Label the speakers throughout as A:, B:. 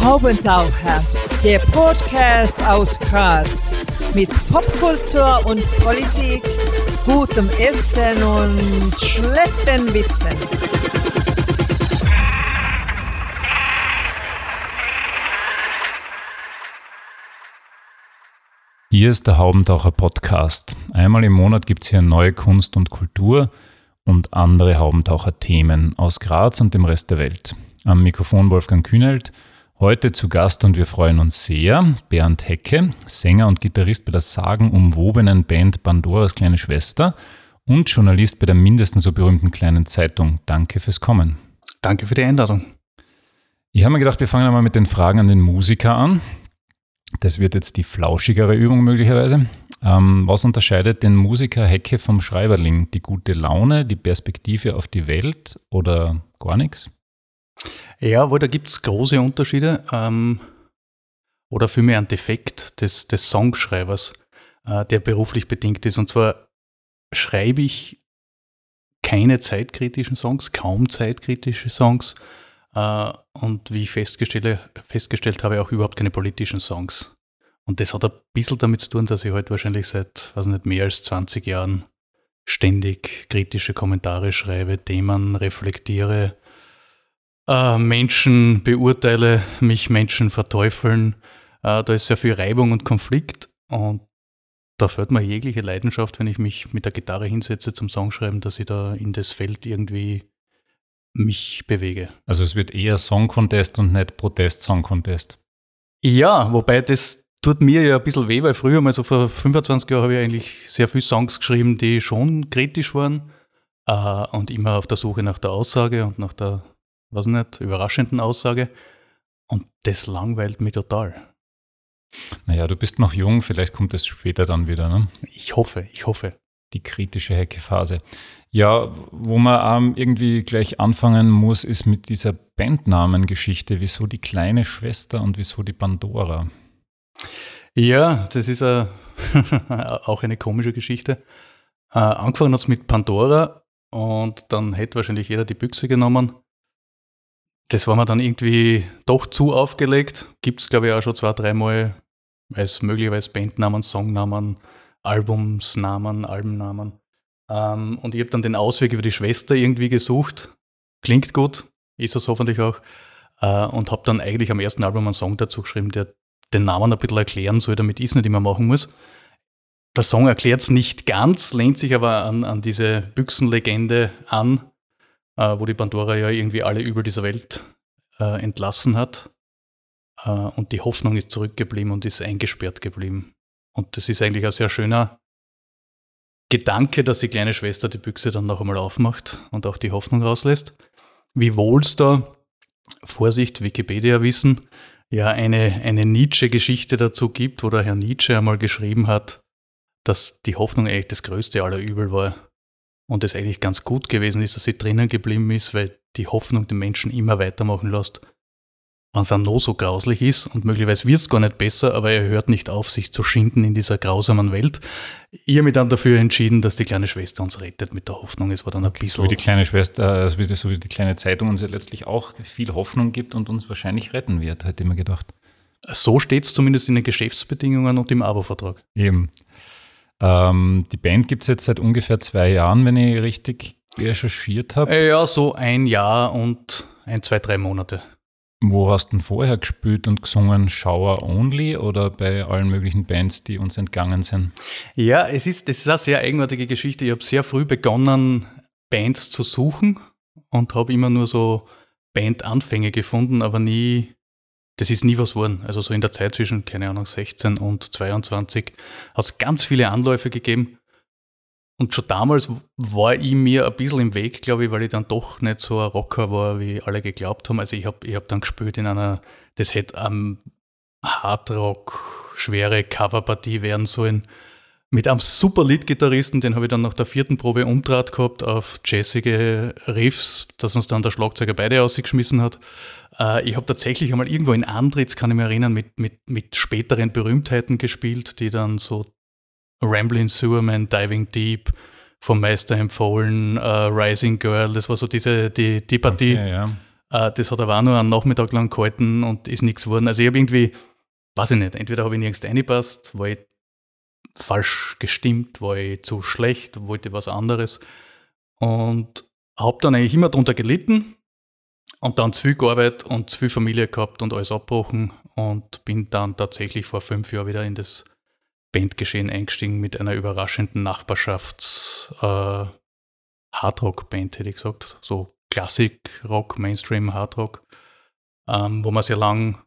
A: Haubentaucher, der Podcast aus Graz mit Popkultur und Politik, gutem Essen und schlechten Witzen.
B: Hier ist der Haubentaucher Podcast. Einmal im Monat gibt es hier neue Kunst und Kultur und andere Haubentaucher-Themen aus Graz und dem Rest der Welt. Am Mikrofon Wolfgang Kühnelt, heute zu Gast und wir freuen uns sehr, Bernd Hecke, Sänger und Gitarrist bei der sagenumwobenen Band Pandoras kleine Schwester und Journalist bei der mindestens so berühmten kleinen Zeitung. Danke fürs Kommen.
C: Danke für die Einladung.
B: Ich habe mir gedacht, wir fangen einmal mit den Fragen an den Musiker an. Das wird jetzt die flauschigere Übung möglicherweise. Ähm, was unterscheidet den Musiker Hecke vom Schreiberling? Die gute Laune, die Perspektive auf die Welt oder gar nichts?
C: Ja, wohl, da gibt es große Unterschiede. Ähm, oder vielmehr ein Defekt des, des Songschreibers, äh, der beruflich bedingt ist. Und zwar schreibe ich keine zeitkritischen Songs, kaum zeitkritische Songs, äh, und wie ich festgestellt, festgestellt habe, auch überhaupt keine politischen Songs. Und das hat ein bisschen damit zu tun, dass ich heute wahrscheinlich seit, weiß nicht, mehr als 20 Jahren ständig kritische Kommentare schreibe, Themen reflektiere, äh, Menschen beurteile, mich Menschen verteufeln. Äh, da ist sehr viel Reibung und Konflikt und da fällt mir jegliche Leidenschaft, wenn ich mich mit der Gitarre hinsetze zum Songschreiben, dass ich da in das Feld irgendwie mich bewege.
B: Also es wird eher Song Contest und nicht Protest-Song Contest.
C: Ja, wobei das tut mir ja ein bisschen weh, weil früher mal so vor 25 Jahren habe ich eigentlich sehr viele Songs geschrieben, die schon kritisch waren äh, und immer auf der Suche nach der Aussage und nach der, was nicht, überraschenden Aussage. Und das langweilt mich total.
B: Naja, du bist noch jung, vielleicht kommt es später dann wieder, ne?
C: Ich hoffe, ich hoffe.
B: Die kritische Hecke-Phase. Ja, wo man irgendwie gleich anfangen muss, ist mit dieser Bandnamengeschichte. Wieso die kleine Schwester und wieso die Pandora?
C: Ja, das ist a, auch eine komische Geschichte. Äh, angefangen hat es mit Pandora und dann hätte wahrscheinlich jeder die Büchse genommen. Das war mir dann irgendwie doch zu aufgelegt. Gibt es, glaube ich, auch schon zwei, dreimal als möglicherweise Bandnamen, Songnamen, Albumsnamen, Albennamen. Ähm, und ich habe dann den Ausweg über die Schwester irgendwie gesucht. Klingt gut, ist es hoffentlich auch. Äh, und habe dann eigentlich am ersten Album einen Song dazu geschrieben, der den Namen ein bisschen erklären soll, damit ich es nicht immer machen muss. Der Song erklärt es nicht ganz, lehnt sich aber an, an diese Büchsenlegende an, äh, wo die Pandora ja irgendwie alle Übel dieser Welt äh, entlassen hat. Äh, und die Hoffnung ist zurückgeblieben und ist eingesperrt geblieben. Und das ist eigentlich ein sehr schöner Gedanke, dass die kleine Schwester die Büchse dann noch einmal aufmacht und auch die Hoffnung rauslässt. Wiewohl es da, Vorsicht, Wikipedia-Wissen, ja eine, eine Nietzsche-Geschichte dazu gibt, wo der Herr Nietzsche einmal geschrieben hat, dass die Hoffnung eigentlich das größte aller Übel war. Und es eigentlich ganz gut gewesen ist, dass sie drinnen geblieben ist, weil die Hoffnung den Menschen immer weitermachen lässt wenn es auch noch so grauslich ist und möglicherweise wird es gar nicht besser, aber er hört nicht auf, sich zu schinden in dieser grausamen Welt. Ich habe mich dann dafür entschieden, dass die kleine Schwester uns rettet mit der Hoffnung. Es war dann ein bisschen.
B: So wie die kleine Schwester, so wie die kleine Zeitung uns ja letztlich auch viel Hoffnung gibt und uns wahrscheinlich retten wird, hätte ich mir gedacht.
C: So steht es zumindest in den Geschäftsbedingungen und im Abo-Vertrag.
B: Eben. Ähm, die Band gibt es jetzt seit ungefähr zwei Jahren, wenn ich richtig recherchiert habe.
C: Ja, so ein Jahr und ein, zwei, drei Monate.
B: Wo hast du denn vorher gespielt und gesungen? Shower Only oder bei allen möglichen Bands, die uns entgangen sind?
C: Ja, es ist, das ist eine sehr eigenartige Geschichte. Ich habe sehr früh begonnen, Bands zu suchen und habe immer nur so Bandanfänge gefunden, aber nie, das ist nie was geworden. Also so in der Zeit zwischen, keine Ahnung, 16 und 22 hat es ganz viele Anläufe gegeben und schon damals war ich mir ein bisschen im Weg, glaube ich, weil ich dann doch nicht so ein Rocker war, wie alle geglaubt haben. Also ich habe ich hab dann gespielt in einer, das hätte am Hardrock schwere Coverpartie werden sollen. Mit einem super Lead-Gitarristen, den habe ich dann nach der vierten Probe umdraht gehabt auf jazzige Riffs, dass uns dann der Schlagzeuger beide ausgeschmissen hat. Äh, ich habe tatsächlich einmal irgendwo in Antritts, kann ich mich erinnern, mit, mit, mit späteren Berühmtheiten gespielt, die dann so Ramblin' Sewerman, Diving Deep, vom Meister empfohlen, uh, Rising Girl, das war so diese, die, die Partie. Okay, ja. Äh, das hat aber auch nur einen Nachmittag lang gehalten und ist nichts geworden. Also ich habe irgendwie, weiß ich nicht, entweder habe ich nirgends reingepasst, war ich falsch gestimmt, war ich zu schlecht, wollte was anderes und habe dann eigentlich immer darunter gelitten und dann zu viel gearbeitet und zu viel Familie gehabt und alles abgebrochen und bin dann tatsächlich vor fünf Jahren wieder in das Bandgeschehen eingestiegen mit einer überraschenden Nachbarschafts- äh, hätte ich gesagt. So Klassik-Rock, Mainstream-Hardrock, ähm, wo wir sehr lang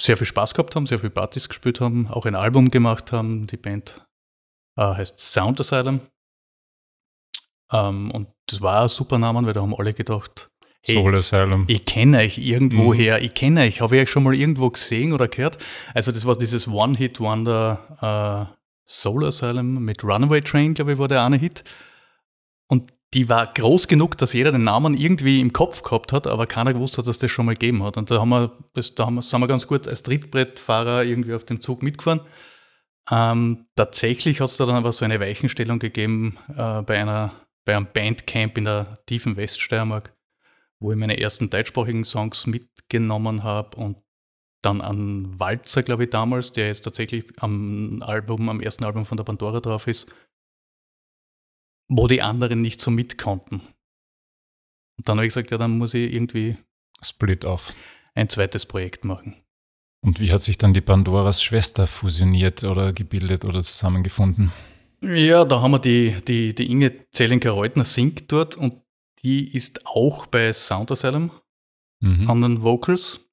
C: sehr viel Spaß gehabt haben, sehr viel Partys gespielt haben, auch ein Album gemacht haben. Die Band äh, heißt Sound Asylum. Ähm, und das war ein super Name, weil da haben alle gedacht,
B: hey, Soul Asylum.
C: Ich kenne euch irgendwoher, mhm. ich kenne euch, habe ich euch schon mal irgendwo gesehen oder gehört? Also das war dieses One-Hit-Wonder äh, Soul Asylum mit Runaway Train, glaube ich, war der eine Hit. Und die war groß genug, dass jeder den Namen irgendwie im Kopf gehabt hat, aber keiner gewusst hat, dass das schon mal gegeben hat. Und da haben wir, das, da haben wir, sind wir ganz gut als Trittbrettfahrer irgendwie auf dem Zug mitgefahren. Ähm, tatsächlich hat es da dann aber so eine Weichenstellung gegeben äh, bei, einer, bei einem Bandcamp in der tiefen Weststeiermark, wo ich meine ersten deutschsprachigen Songs mitgenommen habe und dann an Walzer, glaube ich, damals, der jetzt tatsächlich am Album, am ersten Album von der Pandora drauf ist, wo die anderen nicht so mit konnten. Und dann habe ich gesagt, ja, dann muss ich irgendwie
B: Split off.
C: Ein zweites Projekt machen.
B: Und wie hat sich dann die Pandoras Schwester fusioniert oder gebildet oder zusammengefunden?
C: Ja, da haben wir die, die, die Inge Zellenker-Reutner singt dort und die ist auch bei Sound Asylum mhm. an den Vocals.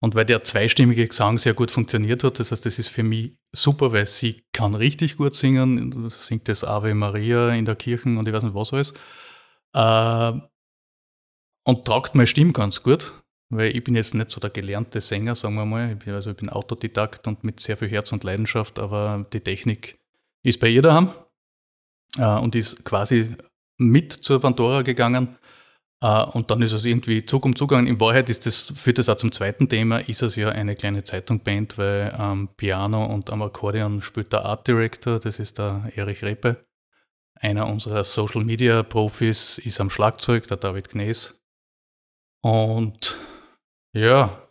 C: Und weil der zweistimmige Gesang sehr gut funktioniert hat, das heißt, das ist für mich super, weil sie kann richtig gut singen, singt das Ave Maria in der Kirche und ich weiß nicht was alles. Äh, und tragt meine Stimme ganz gut, weil ich bin jetzt nicht so der gelernte Sänger, sagen wir mal. Ich bin, also ich bin Autodidakt und mit sehr viel Herz und Leidenschaft, aber die Technik ist bei ihr daheim äh, und ist quasi mit zur Pandora gegangen Uh, und dann ist es irgendwie Zug um Zug gegangen. In Wahrheit ist das, führt das auch zum zweiten Thema, ist es ja eine kleine Zeitungband, weil am Piano und am Akkordeon spielt der Art Director, das ist der Erich Reppe. Einer unserer Social Media Profis ist am Schlagzeug, der David Knees. Und ja.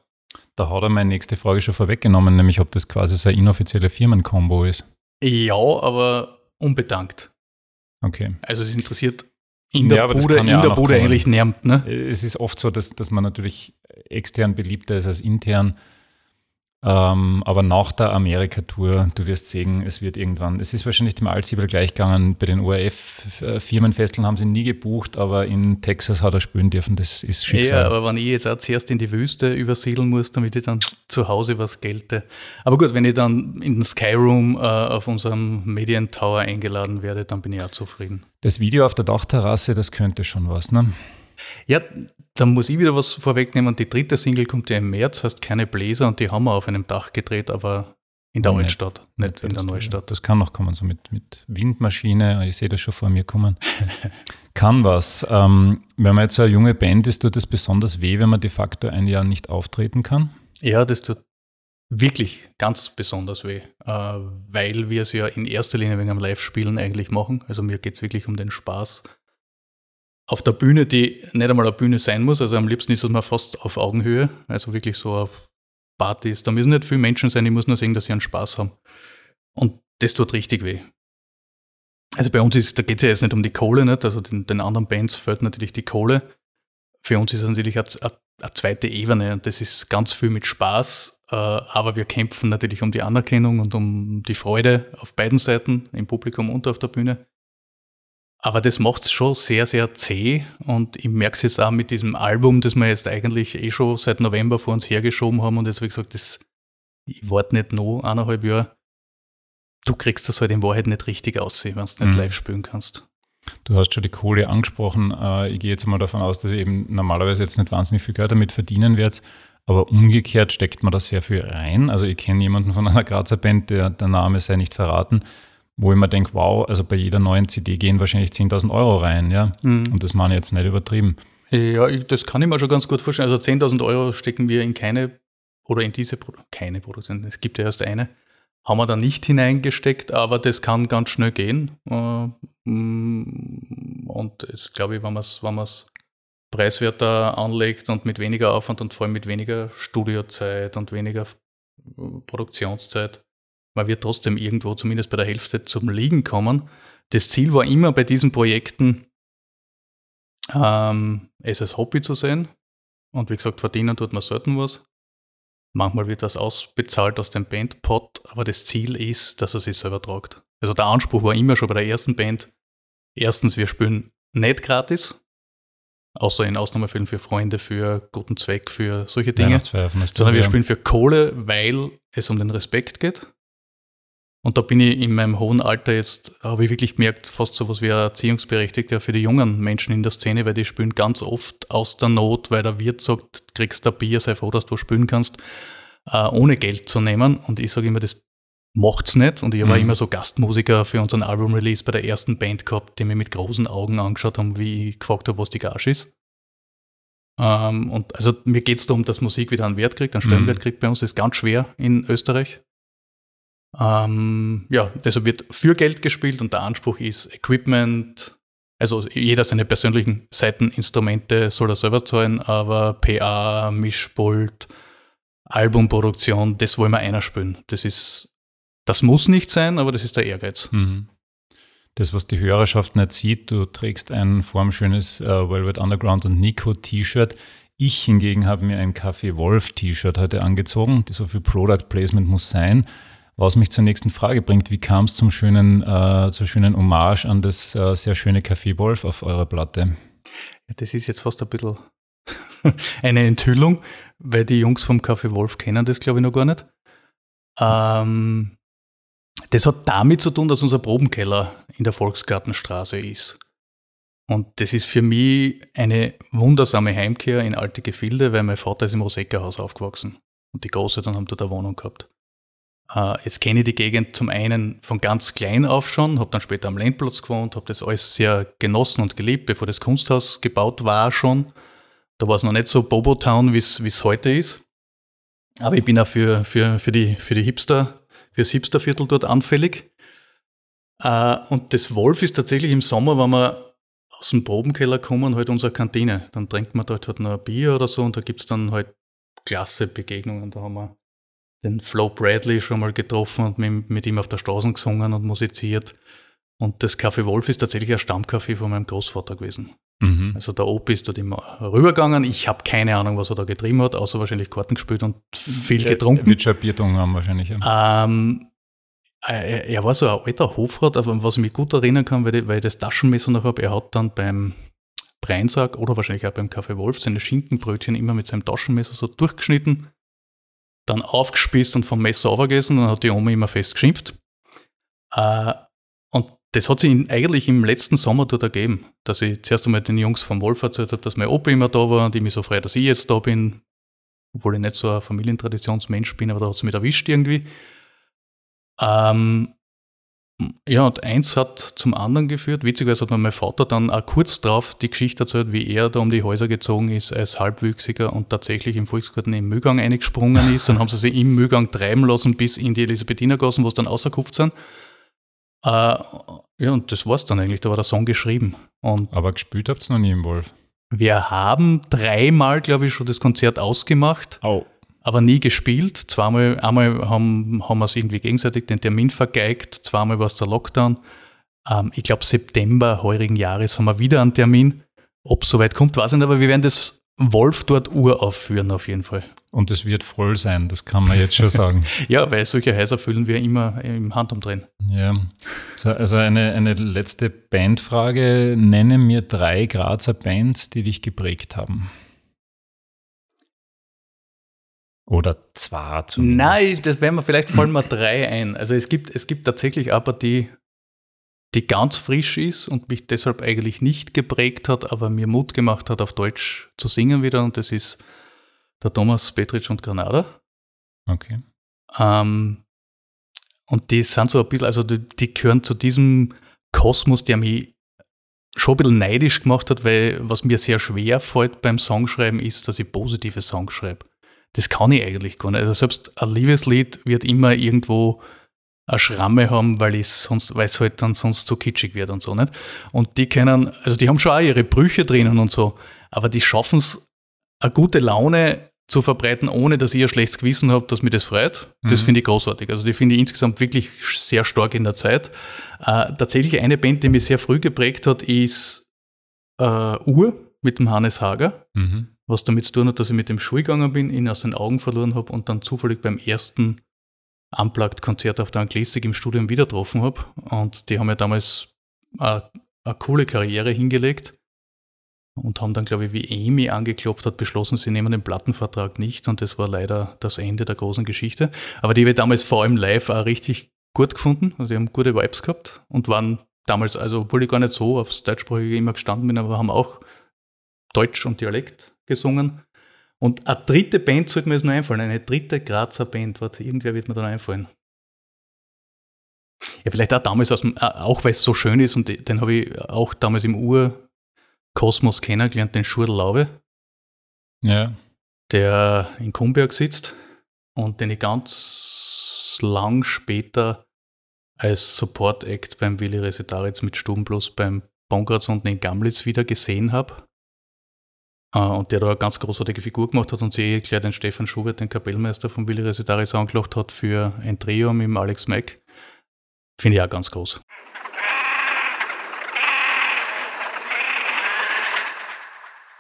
B: Da hat er meine nächste Frage schon vorweggenommen, nämlich ob das quasi so eine inoffizielle Firmenkombo ist.
C: Ja, aber unbedankt.
B: Okay.
C: Also es interessiert in der ja, Bude, in ja der Bude eigentlich nervt. Ne?
B: Es ist oft so, dass, dass man natürlich extern beliebter ist als intern. Ähm, aber nach der Amerika-Tour, du wirst sehen, es wird irgendwann, es ist wahrscheinlich dem Alzibel gleich gegangen. Bei den ORF-Firmenfesteln haben sie nie gebucht, aber in Texas hat er spielen dürfen. Das ist Schicksal.
C: Ja, aber wenn ich jetzt auch zuerst in die Wüste übersiedeln muss, damit ich dann zu Hause was gelte. Aber gut, wenn ich dann in den Skyroom äh, auf unserem Medientower eingeladen werde, dann bin ich auch zufrieden.
B: Das Video auf der Dachterrasse, das könnte schon was, ne?
C: Ja, da muss ich wieder was vorwegnehmen. Die dritte Single kommt ja im März, heißt keine Bläser und die haben wir auf einem Dach gedreht, aber in der Altstadt, nicht, nicht in der Neustadt.
B: Das kann noch kommen, so mit, mit Windmaschine, ich sehe das schon vor mir kommen. kann was. Ähm, wenn man jetzt so eine junge Band ist, tut es besonders weh, wenn man de facto ein Jahr nicht auftreten kann?
C: Ja, das tut wirklich ganz besonders weh, äh, weil wir es ja in erster Linie wegen am Live-Spielen eigentlich machen. Also mir geht es wirklich um den Spaß auf der Bühne, die nicht einmal eine Bühne sein muss. Also am liebsten ist es mal fast auf Augenhöhe, also wirklich so auf Partys. Da müssen nicht viele Menschen sein, ich muss nur sehen, dass sie einen Spaß haben. Und das tut richtig weh. Also bei uns ist, da geht es ja jetzt nicht um die Kohle, nicht? also den, den, anderen Bands fällt natürlich die Kohle. Für uns ist es natürlich eine, zweite Ebene und das ist ganz viel mit Spaß, äh, aber wir kämpfen natürlich um die Anerkennung und um die Freude auf beiden Seiten, im Publikum und auf der Bühne. Aber das macht es schon sehr, sehr zäh und ich merke es jetzt auch mit diesem Album, das wir jetzt eigentlich eh schon seit November vor uns hergeschoben haben und jetzt, wie gesagt, das, ich warte nicht noch eineinhalb Jahre. Du kriegst das halt in Wahrheit nicht richtig aussehen, wenn du nicht mhm. live spielen kannst.
B: Du hast schon die Kohle angesprochen. Äh, ich gehe jetzt mal davon aus, dass ihr eben normalerweise jetzt nicht wahnsinnig viel Geld damit verdienen werdet. Aber umgekehrt steckt man da sehr viel rein. Also ich kenne jemanden von einer Grazer Band, der, der Name sei nicht verraten, wo ich mir denke, wow, also bei jeder neuen CD gehen wahrscheinlich 10.000 Euro rein, ja. Mhm. Und das meine ich jetzt nicht übertrieben.
C: Ja, ich, das kann ich mir schon ganz gut vorstellen. Also 10.000 Euro stecken wir in keine oder in diese Pro keine Produktion, es gibt ja erst eine, haben wir da nicht hineingesteckt, aber das kann ganz schnell gehen. Äh, mm, und es glaube ich, wenn man es wenn preiswerter anlegt und mit weniger Aufwand und vor allem mit weniger Studiozeit und weniger Produktionszeit. Man wird trotzdem irgendwo zumindest bei der Hälfte zum Liegen kommen. Das Ziel war immer bei diesen Projekten, ähm, es als Hobby zu sehen. Und wie gesagt, verdienen tut man selten was. Manchmal wird was ausbezahlt aus dem Bandpot, aber das Ziel ist, dass er sich selber tragt. Also der Anspruch war immer schon bei der ersten Band, erstens, wir spielen nicht gratis, außer in Ausnahmefällen für Freunde, für guten Zweck, für solche Dinge, sondern wir spielen für Kohle, weil es um den Respekt geht. Und da bin ich in meinem hohen Alter jetzt, habe ich wirklich gemerkt, fast so was wie Erziehungsberechtigter für die jungen Menschen in der Szene, weil die spielen ganz oft aus der Not, weil der Wirt sagt, kriegst du ein Bier, sei froh, dass du spielen kannst, äh, ohne Geld zu nehmen. Und ich sage immer, das macht's nicht. Und ich mhm. war immer so Gastmusiker für unseren Album-Release bei der ersten Band gehabt, die mir mit großen Augen angeschaut haben, wie ich gefragt habe, was die Gage ist. Ähm, und also mir geht es darum, dass Musik wieder einen Wert kriegt, einen Stellenwert mhm. kriegt bei uns. Das ist ganz schwer in Österreich. Ähm, ja, deshalb wird für Geld gespielt und der Anspruch ist Equipment, also jeder seine persönlichen Seiteninstrumente soll er selber zahlen, aber PA, Mischpult, Albumproduktion, das wollen wir einer spielen. Das ist, das muss nicht sein, aber das ist der Ehrgeiz. Mhm.
B: Das, was die Hörerschaft nicht sieht, du trägst ein formschönes äh, Velvet Underground und Nico T-Shirt. Ich hingegen habe mir ein Kaffee Wolf T-Shirt heute angezogen. So viel Product Placement muss sein. Was mich zur nächsten Frage bringt, wie kam es zum schönen, äh, zur schönen Hommage an das äh, sehr schöne Café Wolf auf eurer Platte?
C: Das ist jetzt fast ein bisschen eine Enthüllung, weil die Jungs vom Café Wolf kennen das, glaube ich, noch gar nicht. Ähm, das hat damit zu tun, dass unser Probenkeller in der Volksgartenstraße ist. Und das ist für mich eine wundersame Heimkehr in alte Gefilde, weil mein Vater ist im Rosecker-Haus aufgewachsen. Und die Großeltern haben dort eine Wohnung gehabt. Äh, jetzt kenne ich die Gegend zum einen von ganz klein auf schon, habe dann später am Landplatz gewohnt, habe das alles sehr genossen und geliebt, bevor das Kunsthaus gebaut war schon. Da war es noch nicht so Bobo-Town, wie es heute ist. Aber ich bin auch für, für, für, die, für die Hipster, fürs Hipsterviertel dort anfällig. Äh, und das Wolf ist tatsächlich im Sommer, wenn wir aus dem Probenkeller kommen, halt unsere Kantine. Dann trinkt man dort halt noch ein Bier oder so und da gibt es dann halt klasse Begegnungen. Da haben wir den Flo Bradley schon mal getroffen und mit, mit, ihm auf der Straße gesungen und musiziert. Und das Café Wolf ist tatsächlich ein Stammcafé von meinem Großvater gewesen. Mhm. Also der Opi ist dort immer rübergegangen. Ich habe keine Ahnung, was er da getrieben hat, außer wahrscheinlich Karten gespielt und viel getrunken.
B: Wird schon Bier haben wahrscheinlich.
C: Ähm, er, er, war so ein alter Hofrat, aber was ich mich gut erinnern kann, weil ich, weil ich das Taschenmesser noch habe, er hat dann beim Breinsack oder wahrscheinlich auch beim Café Wolf seine Schinkenbrötchen immer mit seinem Taschenmesser so durchgeschnitten dann aufgespießt und vom Messer runtergegessen und dann hat die Oma immer fest geschimpft. Äh, und das hat sich eigentlich im letzten Sommer dort ergeben, dass ich zuerst einmal den Jungs vom Wolf erzählt habe, dass mein Opa immer da war und ich mich so freue, dass ich jetzt da bin, obwohl ich nicht so ein Familientraditionsmensch bin, aber da hat es mich erwischt irgendwie. Ähm, ja, und eins hat zum anderen geführt. Witzigerweise hat mir mein Vater dann auch kurz drauf die Geschichte erzählt, wie er da um die Häuser gezogen ist als Halbwüchsiger und tatsächlich im Volksgarten im Mühlgang eingesprungen ist. Dann haben sie sich im Mühlgang treiben lassen bis in die Elisabethinergassen, wo sie dann außerkupft sind. Äh, ja, und das war's dann eigentlich. Da war der Song geschrieben. Und
B: Aber gespielt habt ihr noch nie im Wolf?
C: Wir haben dreimal, glaube ich, schon das Konzert ausgemacht.
B: Oh
C: aber nie gespielt. Zweimal, einmal haben, haben wir es irgendwie gegenseitig den Termin vergeigt, zweimal war es der Lockdown. Ähm, ich glaube, September heurigen Jahres haben wir wieder einen Termin. Ob es soweit kommt, weiß ich nicht, aber wir werden das Wolf dort uraufführen auf jeden Fall.
B: Und es wird voll sein, das kann man jetzt schon sagen.
C: ja, weil solche Häuser füllen wir immer im Handumdrehen.
B: Ja, also eine, eine letzte Bandfrage. Nenne mir drei Grazer Bands, die dich geprägt haben. Oder zwei
C: zumindest. Nein, das werden wir vielleicht fallen wir drei ein. Also es gibt, es gibt tatsächlich aber die, die ganz frisch ist und mich deshalb eigentlich nicht geprägt hat, aber mir Mut gemacht hat, auf Deutsch zu singen wieder. Und das ist der Thomas Petritsch und Granada.
B: Okay.
C: Ähm, und die sind so ein bisschen, also die, die gehören zu diesem Kosmos, der mich schon ein bisschen neidisch gemacht hat, weil was mir sehr schwer fällt beim Songschreiben ist, dass ich positive Songs schreibe das kann ich eigentlich gar nicht. Also selbst ein Liebeslied wird immer irgendwo eine Schramme haben, weil es sonst, weil es halt dann sonst zu kitschig wird und so nicht. Und die können, also die haben schon auch ihre Brüche drinnen und so, aber die schaffen es, eine gute Laune zu verbreiten, ohne dass ich ein schlechtes Gewissen habe, dass mir das freut. Das
B: Mhm.
C: finde ich großartig. Also die finde ich insgesamt wirklich sehr stark in der Zeit. Äh, tatsächlich eine Band, die mich sehr früh geprägt hat, ist äh, Ur mit dem Hannes Hager,
B: Mhm.
C: Was damit zu tun hat, dass ich mit dem Schul gegangen bin, ihn aus den Augen verloren habe und dann zufällig beim ersten Unplugged-Konzert auf der Anglistik im Studium wieder getroffen habe. Und die haben ja damals eine, eine coole Karriere hingelegt und haben dann, glaube ich, wie Amy angeklopft hat, beschlossen, sie nehmen den Plattenvertrag nicht und das war leider das Ende der großen Geschichte. Aber die habe ich damals vor allem live auch richtig gut gefunden. Also die haben gute Vibes gehabt und waren damals, also obwohl ich gar nicht so aufs Deutschsprachige immer gestanden bin, aber haben auch Deutsch und Dialekt gesungen. Und eine dritte Band sollte mir jetzt noch einfallen, eine dritte Grazer Band, warte, irgendwer wird mir dann einfallen. Ja, vielleicht auch damals, dem, äh, auch weil es so schön ist und den- habe ich auch damals im Ur-Kosmos kennengelernt, den Schurl Laube,
B: Ja.
C: der in Kumberg sitzt und den ich ganz lang später als Support-Act beim Willi Resetaritz mit Stubenplus beim Bongratz unten in Gamlitz wieder gesehen habe. Äh, Und der da eine ganz großartige Figur gemacht hat und sich gleich den Stefan Schubert, den Kapellmeister von Willi Resetaritz, angelacht hat für ein Trio mit Alex Mack. Finde ich auch ganz groß.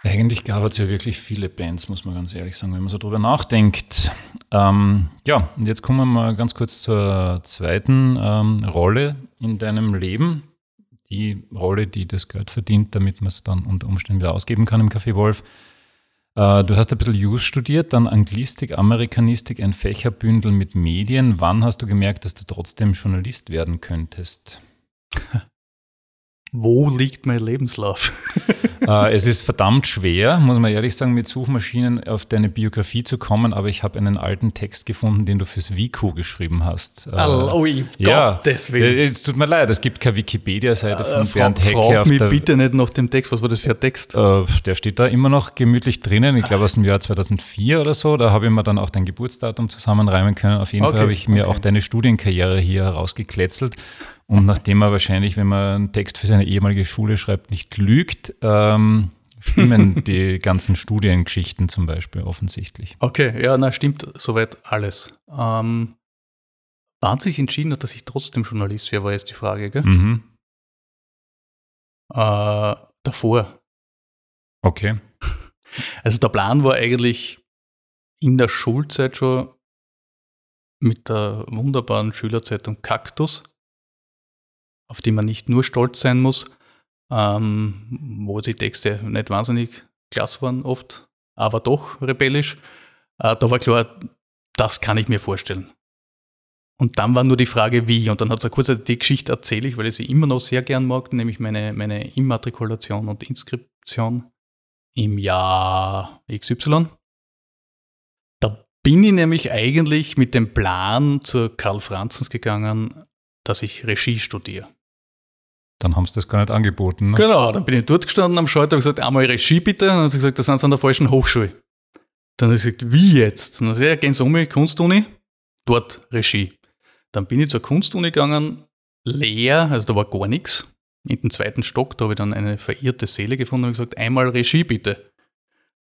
B: Eigentlich gab es ja wirklich viele Bands, muss man ganz ehrlich sagen, wenn man so drüber nachdenkt. Ähm, ja, und jetzt kommen wir mal ganz kurz zur zweiten ähm, Rolle in deinem Leben. Die Rolle, die das Geld verdient, damit man es dann unter Umständen wieder ausgeben kann im Café Wolf. Äh, du hast ein bisschen Jus studiert, dann Anglistik, Amerikanistik, ein Fächerbündel mit Medien. Wann hast du gemerkt, dass du trotzdem Journalist werden könntest?
C: Wo liegt mein Lebenslauf?
B: äh, es ist verdammt schwer, muss man ehrlich sagen, mit Suchmaschinen auf deine Biografie zu kommen, aber ich habe einen alten Text gefunden, den du fürs Vico geschrieben hast. Äh,
C: oh,
B: ja,
C: Gottes Willen.
B: äh, Es tut mir leid, es gibt keine Wikipedia-Seite von
C: Äh,
B: Bernd Hecke
C: frag mich bitte nicht nach dem Text. Was war das für ein Text?
B: Äh, der steht da immer noch gemütlich drinnen, ich glaube aus dem Jahr 2004 oder so. Da habe ich mir dann auch dein Geburtsdatum zusammenreimen können. Auf jeden
C: Okay,
B: Fall habe ich mir
C: okay.
B: auch deine Studienkarriere hier herausgekletzelt. Und nachdem er wahrscheinlich, wenn man einen Text für seine ehemalige Schule schreibt, nicht lügt, ähm, stimmen die ganzen Studiengeschichten zum Beispiel offensichtlich.
C: Okay, ja, na, stimmt soweit alles. Ähm, wann sich entschieden hat, dass ich trotzdem Journalist wäre, war jetzt die Frage, gell?
B: Mhm.
C: Äh, davor.
B: Okay.
C: Also der Plan war eigentlich in der Schulzeit schon mit der wunderbaren Schülerzeitung Kaktus, auf die man nicht nur stolz sein muss, ähm, wo die Texte nicht wahnsinnig klasse waren oft, aber doch rebellisch. Äh, da war klar, das kann ich mir vorstellen. Und dann war nur die Frage, wie. Und dann hat es kurz die Geschichte erzähle ich, weil ich sie immer noch sehr gern mag, nämlich meine, meine Immatrikulation und Inskription im Jahr XY. Da bin ich nämlich eigentlich mit dem Plan zur Karl Franzens gegangen, dass ich Regie studiere.
B: Dann haben sie das gar nicht angeboten. Ne?
C: Genau, dann bin ich dort gestanden am Schalter und gesagt, einmal Regie bitte. Und dann hat sie gesagt, das sind sie an der falschen Hochschule. Dann habe ich gesagt, wie jetzt? Und dann habe ich ja, gehen Sie um, Kunstuni, dort Regie. Dann bin ich zur Kunstuni gegangen, leer, also da war gar nichts. In den zweiten Stock, da habe ich dann eine verirrte Seele gefunden und gesagt, einmal Regie bitte.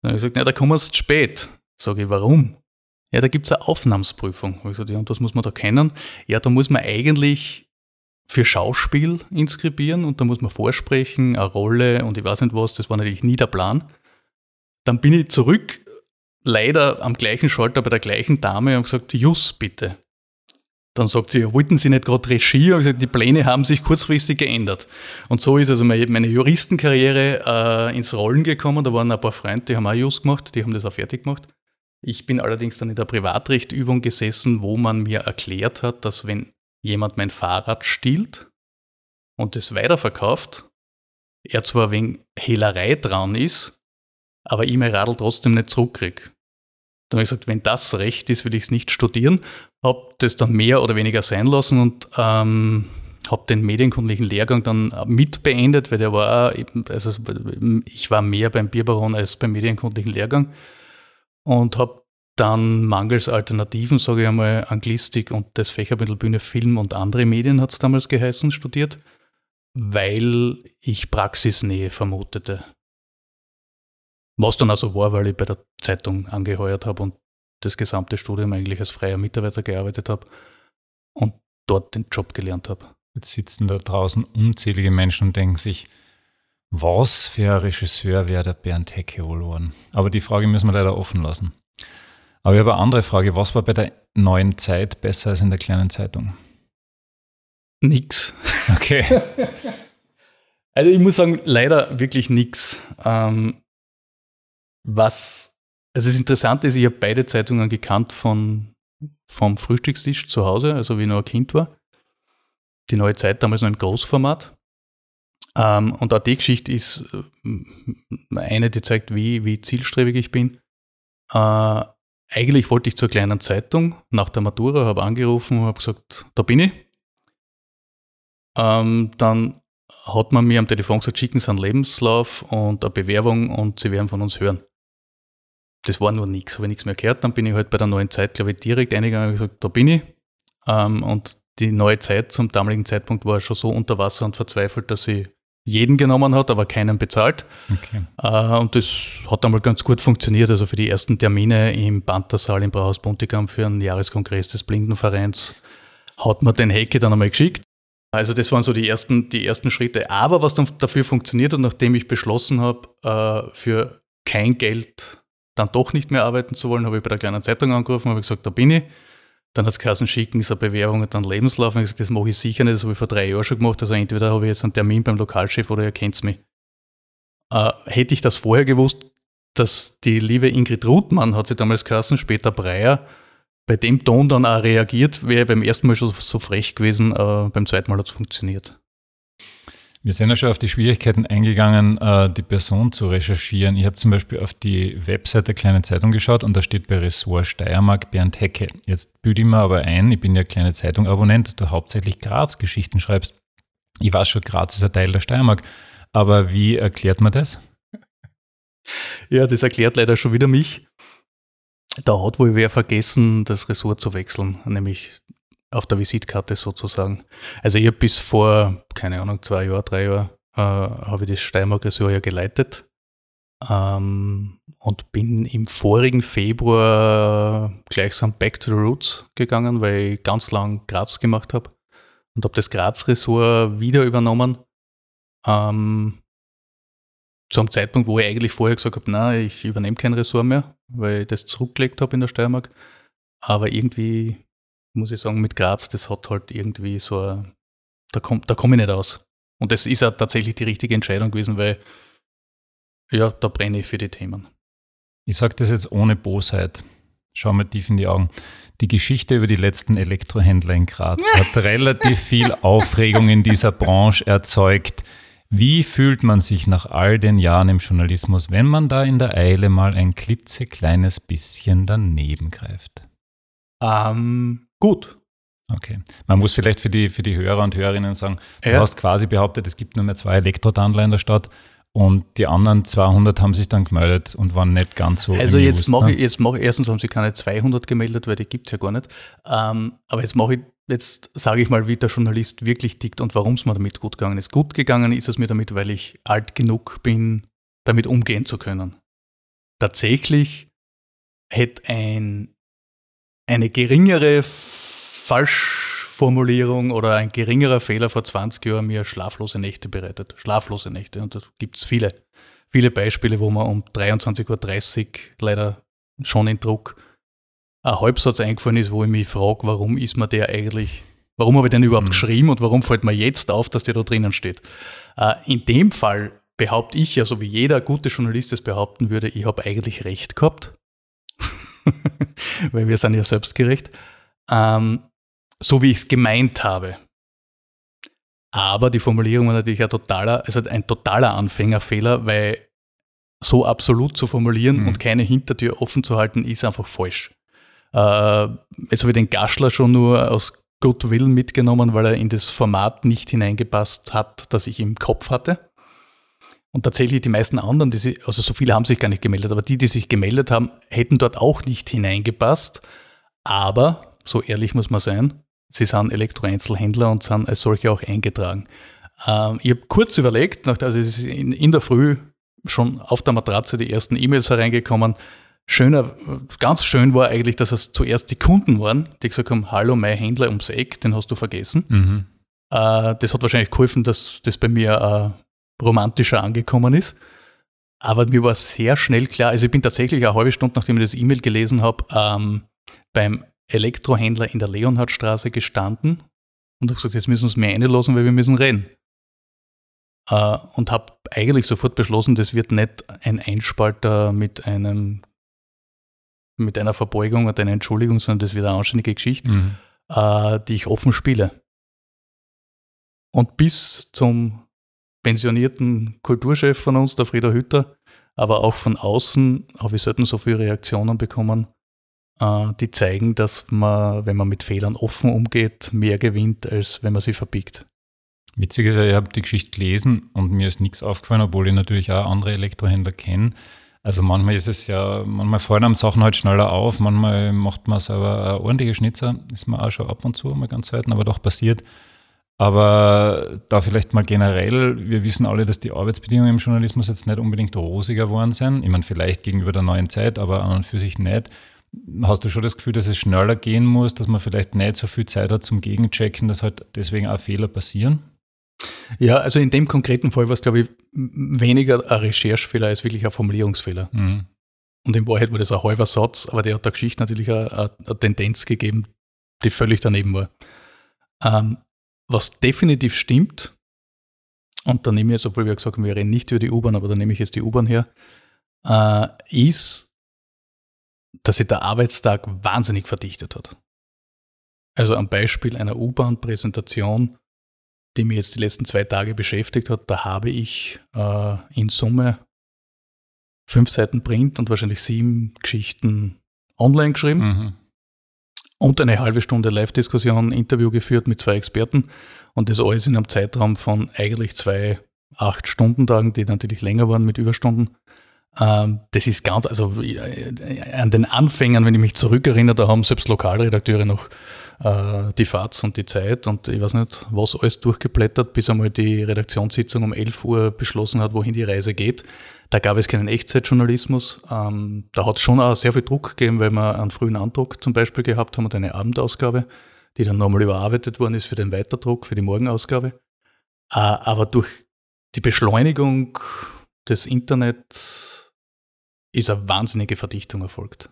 C: Dann habe ich gesagt, ja, da kommen Sie zu spät. Sage ich, warum? Ja, da gibt es eine Aufnahmsprüfung. Habe ich gesagt, ja, und was muss man da kennen? Ja, da muss man eigentlich für Schauspiel inskribieren und da muss man vorsprechen, eine Rolle und ich weiß nicht was, das war natürlich nie der Plan. Dann bin ich zurück, leider am gleichen Schalter bei der gleichen Dame und gesagt, Jus bitte. Dann sagt sie, wollten Sie nicht gerade Regie? Und gesagt, die Pläne haben sich kurzfristig geändert. Und so ist also meine, meine Juristenkarriere äh, ins Rollen gekommen. Da waren ein paar Freunde, die haben auch Jus gemacht, die haben das auch fertig gemacht. Ich bin allerdings dann in der Privatrechtübung gesessen, wo man mir erklärt hat, dass wenn jemand mein Fahrrad stiehlt und es weiterverkauft, er zwar wegen Hehlerei dran ist, aber ich mein Radl trotzdem nicht zurückkriege. Dann habe ich gesagt, wenn das Recht ist, will ich es nicht studieren. Habe das dann mehr oder weniger sein lassen und ähm, habe den medienkundlichen Lehrgang dann mit beendet, weil der war also ich war mehr beim Bierbaron als beim medienkundlichen Lehrgang und habe dann mangels Alternativen, sage ich einmal, Anglistik und das Bühne, Film und andere Medien hat es damals geheißen, studiert, weil ich Praxisnähe vermutete. Was dann also war, weil ich bei der Zeitung angeheuert habe und das gesamte Studium eigentlich als freier Mitarbeiter gearbeitet habe und dort den Job gelernt habe.
B: Jetzt sitzen da draußen unzählige Menschen und denken sich, was für ein Regisseur wäre der Bernd Hecke wohl geworden? Aber die Frage müssen wir leider offen lassen. Aber ich habe eine andere Frage. Was war bei der neuen Zeit besser als in der kleinen Zeitung?
C: Nix.
B: Okay.
C: also ich muss sagen, leider wirklich nix. Ähm, was, also das Interessante ist, ich habe beide Zeitungen gekannt von, vom Frühstückstisch zu Hause, also wie ich noch ein Kind war. Die neue Zeit damals noch im Großformat. Ähm, und auch die Geschichte ist äh, eine, die zeigt, wie, wie zielstrebig ich bin. Äh, eigentlich wollte ich zur kleinen Zeitung nach der Matura, habe angerufen und habe gesagt, da bin ich. Ähm, dann hat man mir am Telefon gesagt, schicken Sie einen Lebenslauf und eine Bewerbung und Sie werden von uns hören. Das war nur nichts, habe ich nichts mehr gehört. Dann bin ich halt bei der neuen Zeit, glaube ich, direkt eingegangen und gesagt, da bin ich. Ähm, und die neue Zeit zum damaligen Zeitpunkt war schon so unter Wasser und verzweifelt, dass sie jeden genommen hat, aber keinen bezahlt. Okay. Äh, und das hat einmal ganz gut funktioniert. Also für die ersten Termine im Panthersaal im Brauhaus Buntigam für einen Jahreskongress des Blindenvereins hat man den Hecke dann einmal geschickt. Also das waren so die ersten, die ersten Schritte. Aber was dann dafür funktioniert hat, nachdem ich beschlossen habe, äh, für kein Geld dann doch nicht mehr arbeiten zu wollen, habe ich bei der kleinen Zeitung angerufen, habe gesagt, da bin ich. Dann hat es schicken ist eine Bewerbung und dann Lebenslauf. Und ich gesagt, das mache ich sicher nicht, das habe ich vor drei Jahren schon gemacht. Also entweder habe ich jetzt einen Termin beim Lokalchef oder ihr kennt mich. Äh, hätte ich das vorher gewusst, dass die liebe Ingrid Ruthmann, hat sie damals geheißen, später Breyer, bei dem Ton dann auch reagiert, wäre beim ersten Mal schon so frech gewesen, äh, beim zweiten Mal hat es funktioniert.
B: Wir sind ja schon auf die Schwierigkeiten eingegangen, äh, die Person zu recherchieren. Ich habe zum Beispiel auf die Webseite der Kleinen Zeitung geschaut und da steht bei Ressort Steiermark Bernd Hecke. Jetzt büte ich mir aber ein, ich bin ja Kleine Zeitung-Abonnent, dass du hauptsächlich Graz-Geschichten schreibst. Ich weiß schon, Graz ist ein Teil der Steiermark. Aber wie erklärt man das?
C: Ja, das erklärt leider schon wieder mich. Da hat wohl wer vergessen, das Ressort zu wechseln, nämlich auf der Visitkarte sozusagen. Also ich habe bis vor, keine Ahnung, zwei Jahre, drei Jahre, äh, habe ich das Steiermark-Ressort ja geleitet ähm, und bin im vorigen Februar gleichsam back to the roots gegangen, weil ich ganz lang Graz gemacht habe und habe das Graz-Ressort wieder übernommen. Ähm, zu einem Zeitpunkt, wo ich eigentlich vorher gesagt habe, nein, ich übernehme kein Ressort mehr, weil ich das zurückgelegt habe in der Steiermark. Aber irgendwie, muss ich sagen, mit Graz, das hat halt irgendwie so, ein, da komme da komm ich nicht aus. Und das ist auch tatsächlich die richtige Entscheidung gewesen, weil ja, da brenne ich für die Themen.
B: Ich sage das jetzt ohne Bosheit. Schau mal tief in die Augen. Die Geschichte über die letzten Elektrohändler in Graz hat relativ viel Aufregung in dieser Branche erzeugt. Wie fühlt man sich nach all den Jahren im Journalismus, wenn man da in der Eile mal ein klitzekleines bisschen daneben greift?
C: Ähm, gut.
B: Okay. Man muss vielleicht für die, für die Hörer und Hörerinnen sagen, du ja. hast quasi behauptet, es gibt nur mehr zwei Elektrodandler in der Stadt und die anderen 200 haben sich dann gemeldet und waren nicht ganz so.
C: Also jetzt mache ich, jetzt mache erstens haben sich keine 200 gemeldet, weil die gibt es ja gar nicht. Ähm, aber jetzt mache ich jetzt sage ich mal, wie der Journalist wirklich tickt und warum es mir damit gut gegangen ist. Gut gegangen ist es mir damit, weil ich alt genug bin, damit umgehen zu können. Tatsächlich hätte ein, eine geringere Falschformulierung oder ein geringerer Fehler vor 20 Jahren mir schlaflose Nächte bereitet. Schlaflose Nächte. Und da gibt es viele, viele Beispiele, wo man um 23.30 Uhr leider schon in Druck ein Halbsatz eingefallen ist, wo ich mich frage, warum ist mir der eigentlich, warum habe ich den überhaupt mhm. geschrieben und warum fällt mir jetzt auf, dass der da drinnen steht. Äh, in dem Fall behaupte ich ja, so wie jeder gute Journalist es behaupten würde, ich habe eigentlich recht gehabt, weil wir sind ja selbstgerecht, ähm, so wie ich es gemeint habe. Aber die Formulierung war natürlich ein totaler, also ein totaler Anfängerfehler, weil so absolut zu formulieren mhm. und keine Hintertür offen zu halten, ist einfach falsch. Äh, jetzt habe ich den Gaschler schon nur aus Goodwill mitgenommen, weil er in das Format nicht hineingepasst hat, das ich im Kopf hatte. Und tatsächlich die meisten anderen, die sie, also so viele haben sich gar nicht gemeldet, aber die, die sich gemeldet haben, hätten dort auch nicht hineingepasst. Aber, so ehrlich muss man sein, sie sind Elektroeinzelhändler und sind als solche auch eingetragen. Ähm, ich habe kurz überlegt, also in, in der Früh schon auf der Matratze die ersten E-Mails hereingekommen. Schöner, ganz schön war eigentlich, dass es zuerst die Kunden waren, die gesagt haben, hallo, mein Händler ums Eck, den hast du vergessen. Mhm. Äh, das hat wahrscheinlich geholfen, dass das bei mir äh, romantischer angekommen ist. Aber mir war sehr schnell klar, also ich bin tatsächlich eine halbe Stunde, nachdem ich das E-Mail gelesen habe, ähm, beim Elektrohändler in der Leonhardstraße gestanden und habe gesagt, jetzt müssen wir uns mehr einlassen, weil wir müssen reden. Äh, und habe eigentlich sofort beschlossen, das wird nicht ein Einspalter mit einem mit einer Verbeugung oder einer Entschuldigung, sondern das wird eine anständige Geschichte, mhm. äh, die ich offen spiele. Und bis zum pensionierten Kulturchef von uns, der Frieder Hütter, aber auch von außen habe ich selten so viele Reaktionen bekommen, äh, die zeigen, dass man, wenn man mit Fehlern offen umgeht, mehr gewinnt, als wenn man sie verbiegt.
B: Witzig ist ja, ich habe die Geschichte gelesen und mir ist nichts aufgefallen, obwohl ich natürlich auch andere Elektrohändler kenne. Also manchmal ist es ja, manchmal fallen einem Sachen halt schneller auf, manchmal macht man selber ordentliche Schnitzer, ist mir auch schon ab und zu mal ganz selten, aber doch passiert. Aber da vielleicht mal generell, wir wissen alle, dass die Arbeitsbedingungen im Journalismus jetzt nicht unbedingt rosiger geworden sind. Ich meine, vielleicht gegenüber der neuen Zeit, aber an und für sich nicht. Hast du schon das Gefühl, dass es schneller gehen muss, dass man vielleicht nicht so viel Zeit hat zum Gegenchecken, dass halt deswegen auch Fehler passieren?
C: Ja, also in dem konkreten Fall war es, glaube ich, weniger ein Recherchefehler als wirklich ein Formulierungsfehler. Mhm. Und in Wahrheit war das ein halber Satz, aber der hat der Geschichte natürlich eine, eine Tendenz gegeben, die völlig daneben war. Ähm, was definitiv stimmt, und da nehme ich jetzt, obwohl wir gesagt haben, wir reden nicht über die U-Bahn, aber da nehme ich jetzt die U-Bahn her, äh, ist, dass sich der Arbeitstag wahnsinnig verdichtet hat. Also am Beispiel einer U-Bahn-Präsentation die mich jetzt die letzten zwei Tage beschäftigt hat, da habe ich äh, in Summe fünf Seiten Print und wahrscheinlich sieben Geschichten online geschrieben mhm. Und eine halbe Stunde Live-Diskussion, Interview geführt mit zwei Experten und das alles in einem Zeitraum von eigentlich zwei Acht-Stunden-Tagen, die natürlich länger waren mit Überstunden. Ähm, das ist ganz, also äh, an den Anfängen, wenn ich mich zurückerinnere, da haben selbst Lokalredakteure noch äh, die FAZ und die Zeit und ich weiß nicht, was alles durchgeblättert, bis einmal die Redaktionssitzung um 11 Uhr beschlossen hat, wohin die Reise geht. Da gab es keinen Echtzeitjournalismus. Ähm, da hat es schon auch sehr viel Druck gegeben, weil wir einen frühen Andruck zum Beispiel gehabt haben und eine Abendausgabe, die dann nochmal überarbeitet worden ist für den Weiterdruck, für die Morgenausgabe. Äh, aber durch die Beschleunigung des Internets ist eine wahnsinnige Verdichtung erfolgt.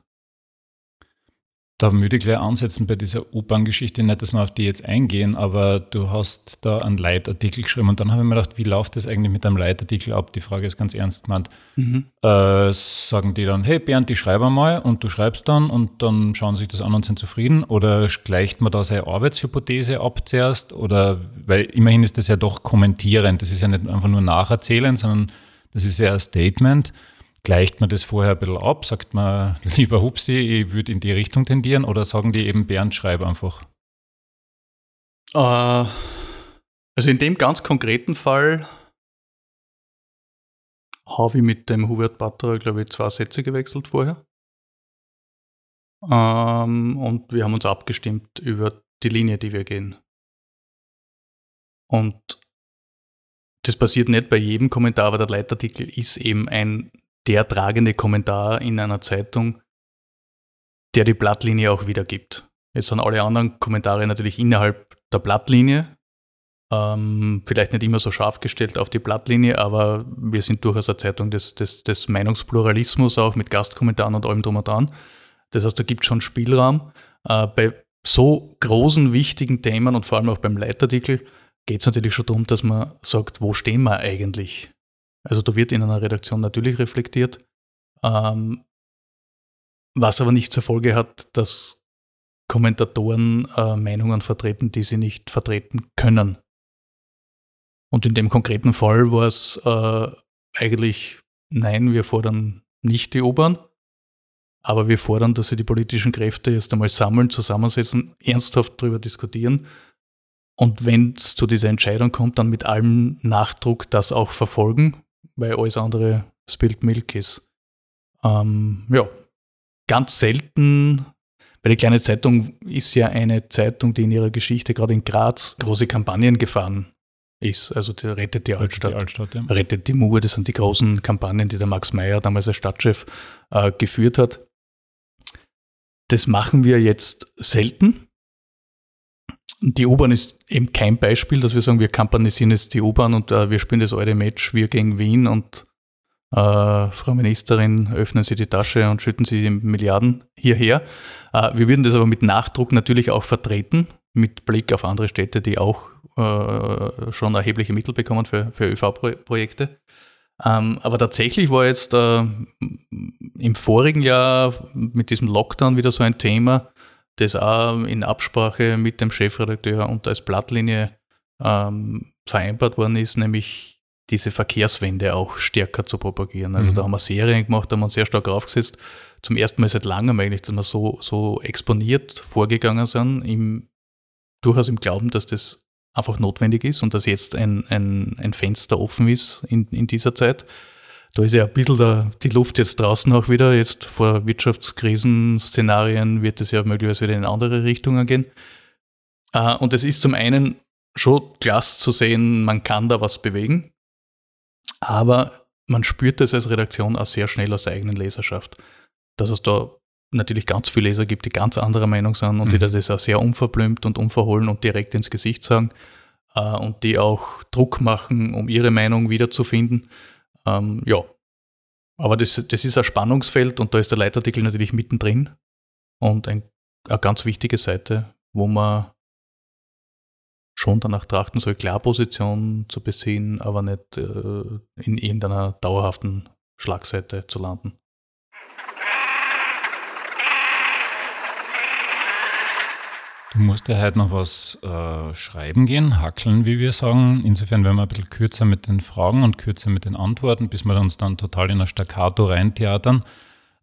B: Da würde ich gleich ansetzen bei dieser U-Bahn-Geschichte, nicht, dass wir auf die jetzt eingehen, aber du hast da einen Leitartikel geschrieben und dann habe ich mir gedacht, wie läuft das eigentlich mit einem Leitartikel ab? Die Frage ist ganz ernst gemeint. Mhm. Äh, sagen die dann, hey Bernd, ich schreibe mal und du schreibst dann und dann schauen sich das an und sind zufrieden oder gleicht man da seine Arbeitshypothese ab zuerst oder, weil immerhin ist das ja doch kommentierend, das ist ja nicht einfach nur nacherzählen, sondern das ist ja ein Statement. Gleicht man das vorher ein bisschen ab? Sagt man, lieber Hupsi, ich würde in die Richtung tendieren oder sagen die eben Bernd, schreib einfach?
C: Uh, also in dem ganz konkreten Fall habe ich mit dem Hubert Butterer, glaube ich, zwei Sätze gewechselt vorher. Ähm, und wir haben uns abgestimmt über die Linie, die wir gehen. Und das passiert nicht bei jedem Kommentar, aber der Leitartikel ist eben ein der tragende Kommentar in einer Zeitung, der die Blattlinie auch wiedergibt. Jetzt sind alle anderen Kommentare natürlich innerhalb der Blattlinie, ähm, vielleicht nicht immer so scharf gestellt auf die Blattlinie, aber wir sind durchaus eine Zeitung des, des, des Meinungspluralismus, auch mit Gastkommentaren und allem drum und dran. Das heißt, da gibt es schon Spielraum. Äh, bei so großen, wichtigen Themen und vor allem auch beim Leitartikel geht es natürlich schon darum, dass man sagt, wo stehen wir eigentlich? Also da wird in einer Redaktion natürlich reflektiert, ähm, was aber nicht zur Folge hat, dass Kommentatoren äh, Meinungen vertreten, die sie nicht vertreten können. Und in dem konkreten Fall war es äh, eigentlich, nein, wir fordern nicht die U-Bahn, aber wir fordern, dass sie die politischen Kräfte jetzt einmal sammeln, zusammensetzen, ernsthaft darüber diskutieren. Und wenn es zu dieser Entscheidung kommt, dann mit allem Nachdruck das auch verfolgen, weil alles andere Spilled Milk ist. Ähm, ja, ganz selten, weil die kleine Zeitung ist ja eine Zeitung, die in ihrer Geschichte gerade in Graz große Kampagnen gefahren ist. Also die rettet die Altstadt.
B: Die Altstadt ja.
C: Rettet die Mur, das sind die großen Kampagnen, die der Max Meyer damals als Stadtchef äh, geführt hat. Das machen wir jetzt selten. Die U-Bahn ist eben kein Beispiel, dass wir sagen, wir kampanisieren jetzt die U-Bahn und äh, wir spielen das eure Match, wir gegen Wien und äh, Frau Ministerin, öffnen Sie die Tasche und schütten Sie die Milliarden hierher. Äh, wir würden das aber mit Nachdruck natürlich auch vertreten, mit Blick auf andere Städte, die auch äh, schon erhebliche Mittel bekommen für, für ÖV-Projekte. Ähm, aber tatsächlich war jetzt äh, im vorigen Jahr mit diesem Lockdown wieder so ein Thema, das auch in Absprache mit dem Chefredakteur und als Blattlinie ähm, vereinbart worden ist, nämlich diese Verkehrswende auch stärker zu propagieren. Also mhm. da haben wir Serien gemacht, da haben wir uns sehr stark aufgesetzt. Zum ersten Mal seit langem eigentlich, dass wir so, so exponiert vorgegangen sind, im, durchaus im Glauben, dass das einfach notwendig ist und dass jetzt ein, ein, ein Fenster offen ist in, in dieser Zeit. Da ist ja ein bisschen der, die Luft jetzt draußen auch wieder. Jetzt vor Wirtschaftskrisenszenarien wird es ja möglicherweise wieder in andere Richtungen gehen. Uh, und es ist zum einen schon klasse zu sehen, man kann da was bewegen, aber man spürt es als Redaktion auch sehr schnell aus der eigenen Leserschaft, dass es da natürlich ganz viele Leser gibt, die ganz anderer Meinung sind und mhm. die da das auch sehr unverblümt und unverhohlen und direkt ins Gesicht sagen uh, und die auch Druck machen, um ihre Meinung wiederzufinden. Ähm, ja, aber das, das ist ein Spannungsfeld und da ist der Leitartikel natürlich mittendrin und ein, eine ganz wichtige Seite, wo man schon danach trachten soll, Klarposition zu beziehen, aber nicht äh, in irgendeiner dauerhaften Schlagseite zu landen.
B: Du musst ja heute noch was äh, schreiben gehen, hackeln, wie wir sagen. Insofern werden wir ein bisschen kürzer mit den Fragen und kürzer mit den Antworten, bis wir uns dann total in ein Staccato reintheatern.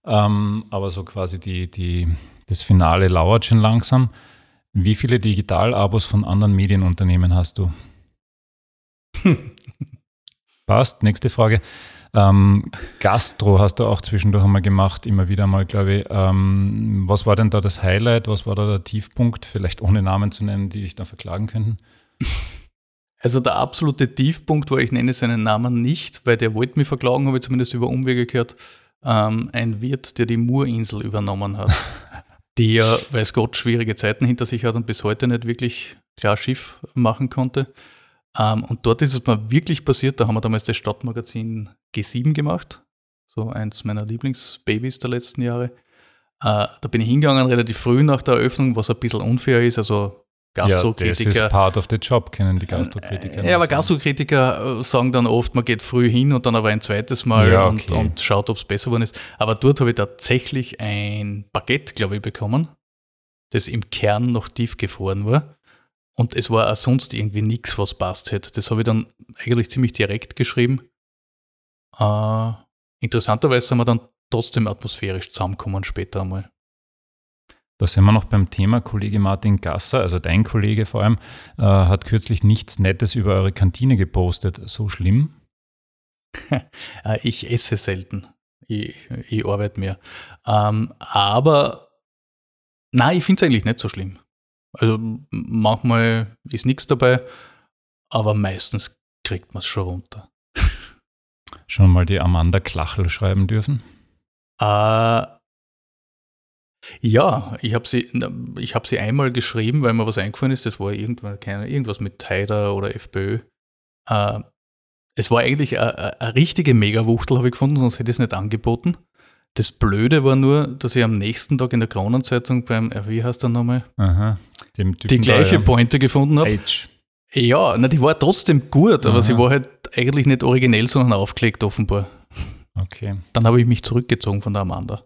B: Ähm, aber so quasi die, die, das Finale lauert schon langsam. Wie viele Digital-Abos von anderen Medienunternehmen hast du? Passt. Nächste Frage. Ähm, Gastro hast du auch zwischendurch einmal gemacht, immer wieder mal, glaube ich. Ähm, was war denn da das Highlight? Was war da der Tiefpunkt? Vielleicht ohne Namen zu nennen, die dich da verklagen könnten.
C: Also der absolute Tiefpunkt war, ich nenne seinen Namen nicht, weil der wollte mich verklagen, habe ich zumindest über Umwege gehört, ähm, ein Wirt, der die Murinsel übernommen hat. ja, weiß Gott, schwierige Zeiten hinter sich hat und bis heute nicht wirklich klar Schiff machen konnte. Ähm, und dort ist es mal wirklich passiert, da haben wir damals das Stadtmagazin G7 gemacht, so eins meiner Lieblingsbabys der letzten Jahre. Äh, da bin ich hingegangen relativ früh nach der Eröffnung, was ein bisschen unfair ist, also Gastrokritiker.
B: Ja, das ist part of the job, kennen die Gastrokritiker.
C: Ja, aber Gastrokritiker äh, sagen dann oft, man geht früh hin und dann aber ein zweites Mal ja, okay. und, und, schaut, ob es besser geworden ist. Aber dort habe ich tatsächlich ein Baguette, glaube ich, bekommen, das im Kern noch tiefgefroren war. Und es war auch sonst irgendwie nichts, was passt hätte. Das habe ich dann eigentlich ziemlich direkt geschrieben. Äh, interessanterweise sind wir dann trotzdem atmosphärisch zusammengekommen später einmal.
B: Da sind wir noch beim Thema. Kollege Martin Gasser, also dein Kollege vor allem, äh, hat kürzlich nichts Nettes über eure Kantine gepostet. So schlimm?
C: Äh, ich esse selten. Ich, ich arbeite mehr. Ähm, aber nein, ich finde es eigentlich nicht so schlimm. Also manchmal ist nichts dabei, aber meistens kriegt man es schon runter.
B: Schon mal die Amanda Klachel schreiben dürfen?
C: Äh, ja, ich habe sie, hab sie einmal geschrieben, weil mir was eingefallen ist. Das war irgendwann, keine, irgendwas mit Haider oder FPÖ. Äh, es war eigentlich eine richtige Megawuchtel, habe ich gefunden, sonst hätte ich es nicht angeboten. Das Blöde war nur, dass ich am nächsten Tag in der Kronenzeitung beim, äh, wie heißt der nochmal? Aha, dem Typen die gleiche da. Pointe gefunden habe. Ja, na, die war trotzdem gut, aber Aha. sie war halt eigentlich nicht originell, sondern aufgelegt offenbar.
B: Okay.
C: Dann habe ich mich zurückgezogen von der Amanda.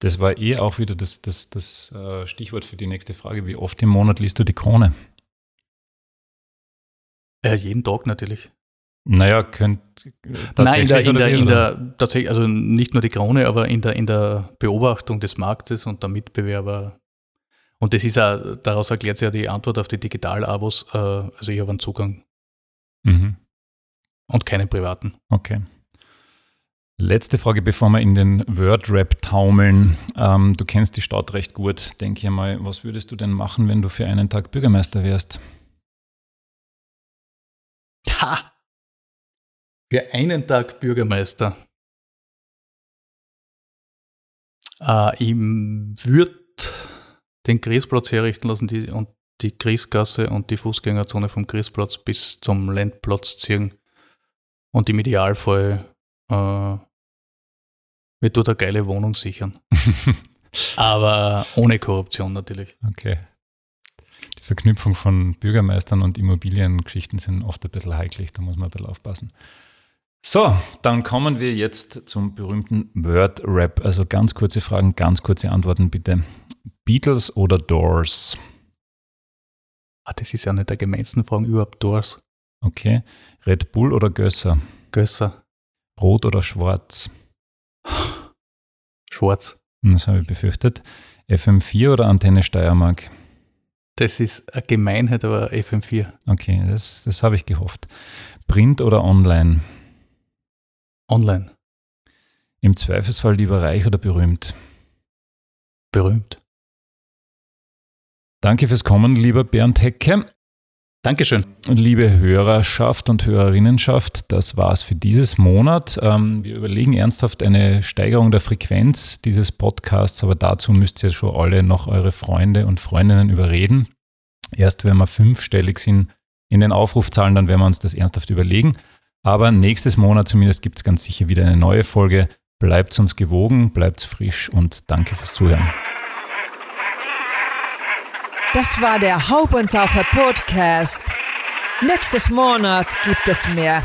B: Das war eh auch wieder das, das, das äh, Stichwort für die nächste Frage. Wie oft im Monat liest du die Krone?
C: Ja, jeden Tag natürlich.
B: Naja, könnt
C: Nein, in der, in der, in der, tatsächlich, also nicht nur die Krone, aber in der, in der Beobachtung des Marktes und der Mitbewerber. Und das ist auch, daraus erklärt sich ja die Antwort auf die Digital-Abos. Äh, also ich habe einen Zugang. Mhm. Und keinen privaten.
B: Okay. Letzte Frage, bevor wir in den Word-Rap taumeln. Ähm, du kennst die Stadt recht gut, denke ich mal. Was würdest du denn machen, wenn du für einen Tag Bürgermeister wärst?
C: Ha! Für einen Tag Bürgermeister. Äh, ich würde den Griesplatz herrichten lassen die, und die Griesgasse und die Fußgängerzone vom Griesplatz bis zum Landplatz ziehen und im Idealfall äh, mir tut eine geile Wohnung sichern. Aber ohne Korruption natürlich.
B: Okay. Die Verknüpfung von Bürgermeistern und Immobiliengeschichten sind oft ein bisschen heiklig, da muss man ein bisschen aufpassen. So, dann kommen wir jetzt zum berühmten Word-Rap. Also ganz kurze Fragen, ganz kurze Antworten bitte. Beatles oder Doors?
C: Ah, das ist ja eine der gemeinsten Fragen überhaupt. Doors.
B: Okay. Red Bull oder Gösser?
C: Gösser.
B: Rot oder schwarz?
C: Schwarz.
B: Das habe ich befürchtet. FM4 oder Antenne Steiermark?
C: Das ist eine Gemeinheit, aber FM4.
B: Okay, das, das habe ich gehofft. Print oder online?
C: Online.
B: Im Zweifelsfall lieber reich oder berühmt?
C: Berühmt.
B: Danke fürs Kommen, lieber Bernd Hecke.
C: Dankeschön.
B: Liebe Hörerschaft und Hörerinnenschaft, das war's für dieses Monat. Ähm, wir überlegen ernsthaft eine Steigerung der Frequenz dieses Podcasts, aber dazu müsst ihr schon alle noch eure Freunde und Freundinnen überreden. Erst wenn wir fünfstellig sind in den Aufrufzahlen, dann werden wir uns das ernsthaft überlegen. Aber nächstes Monat zumindest gibt es ganz sicher wieder eine neue Folge. Bleibt uns gewogen, bleibt frisch und danke fürs Zuhören.
A: Das war der Haubentaucher Podcast. Nächstes Monat gibt es mehr.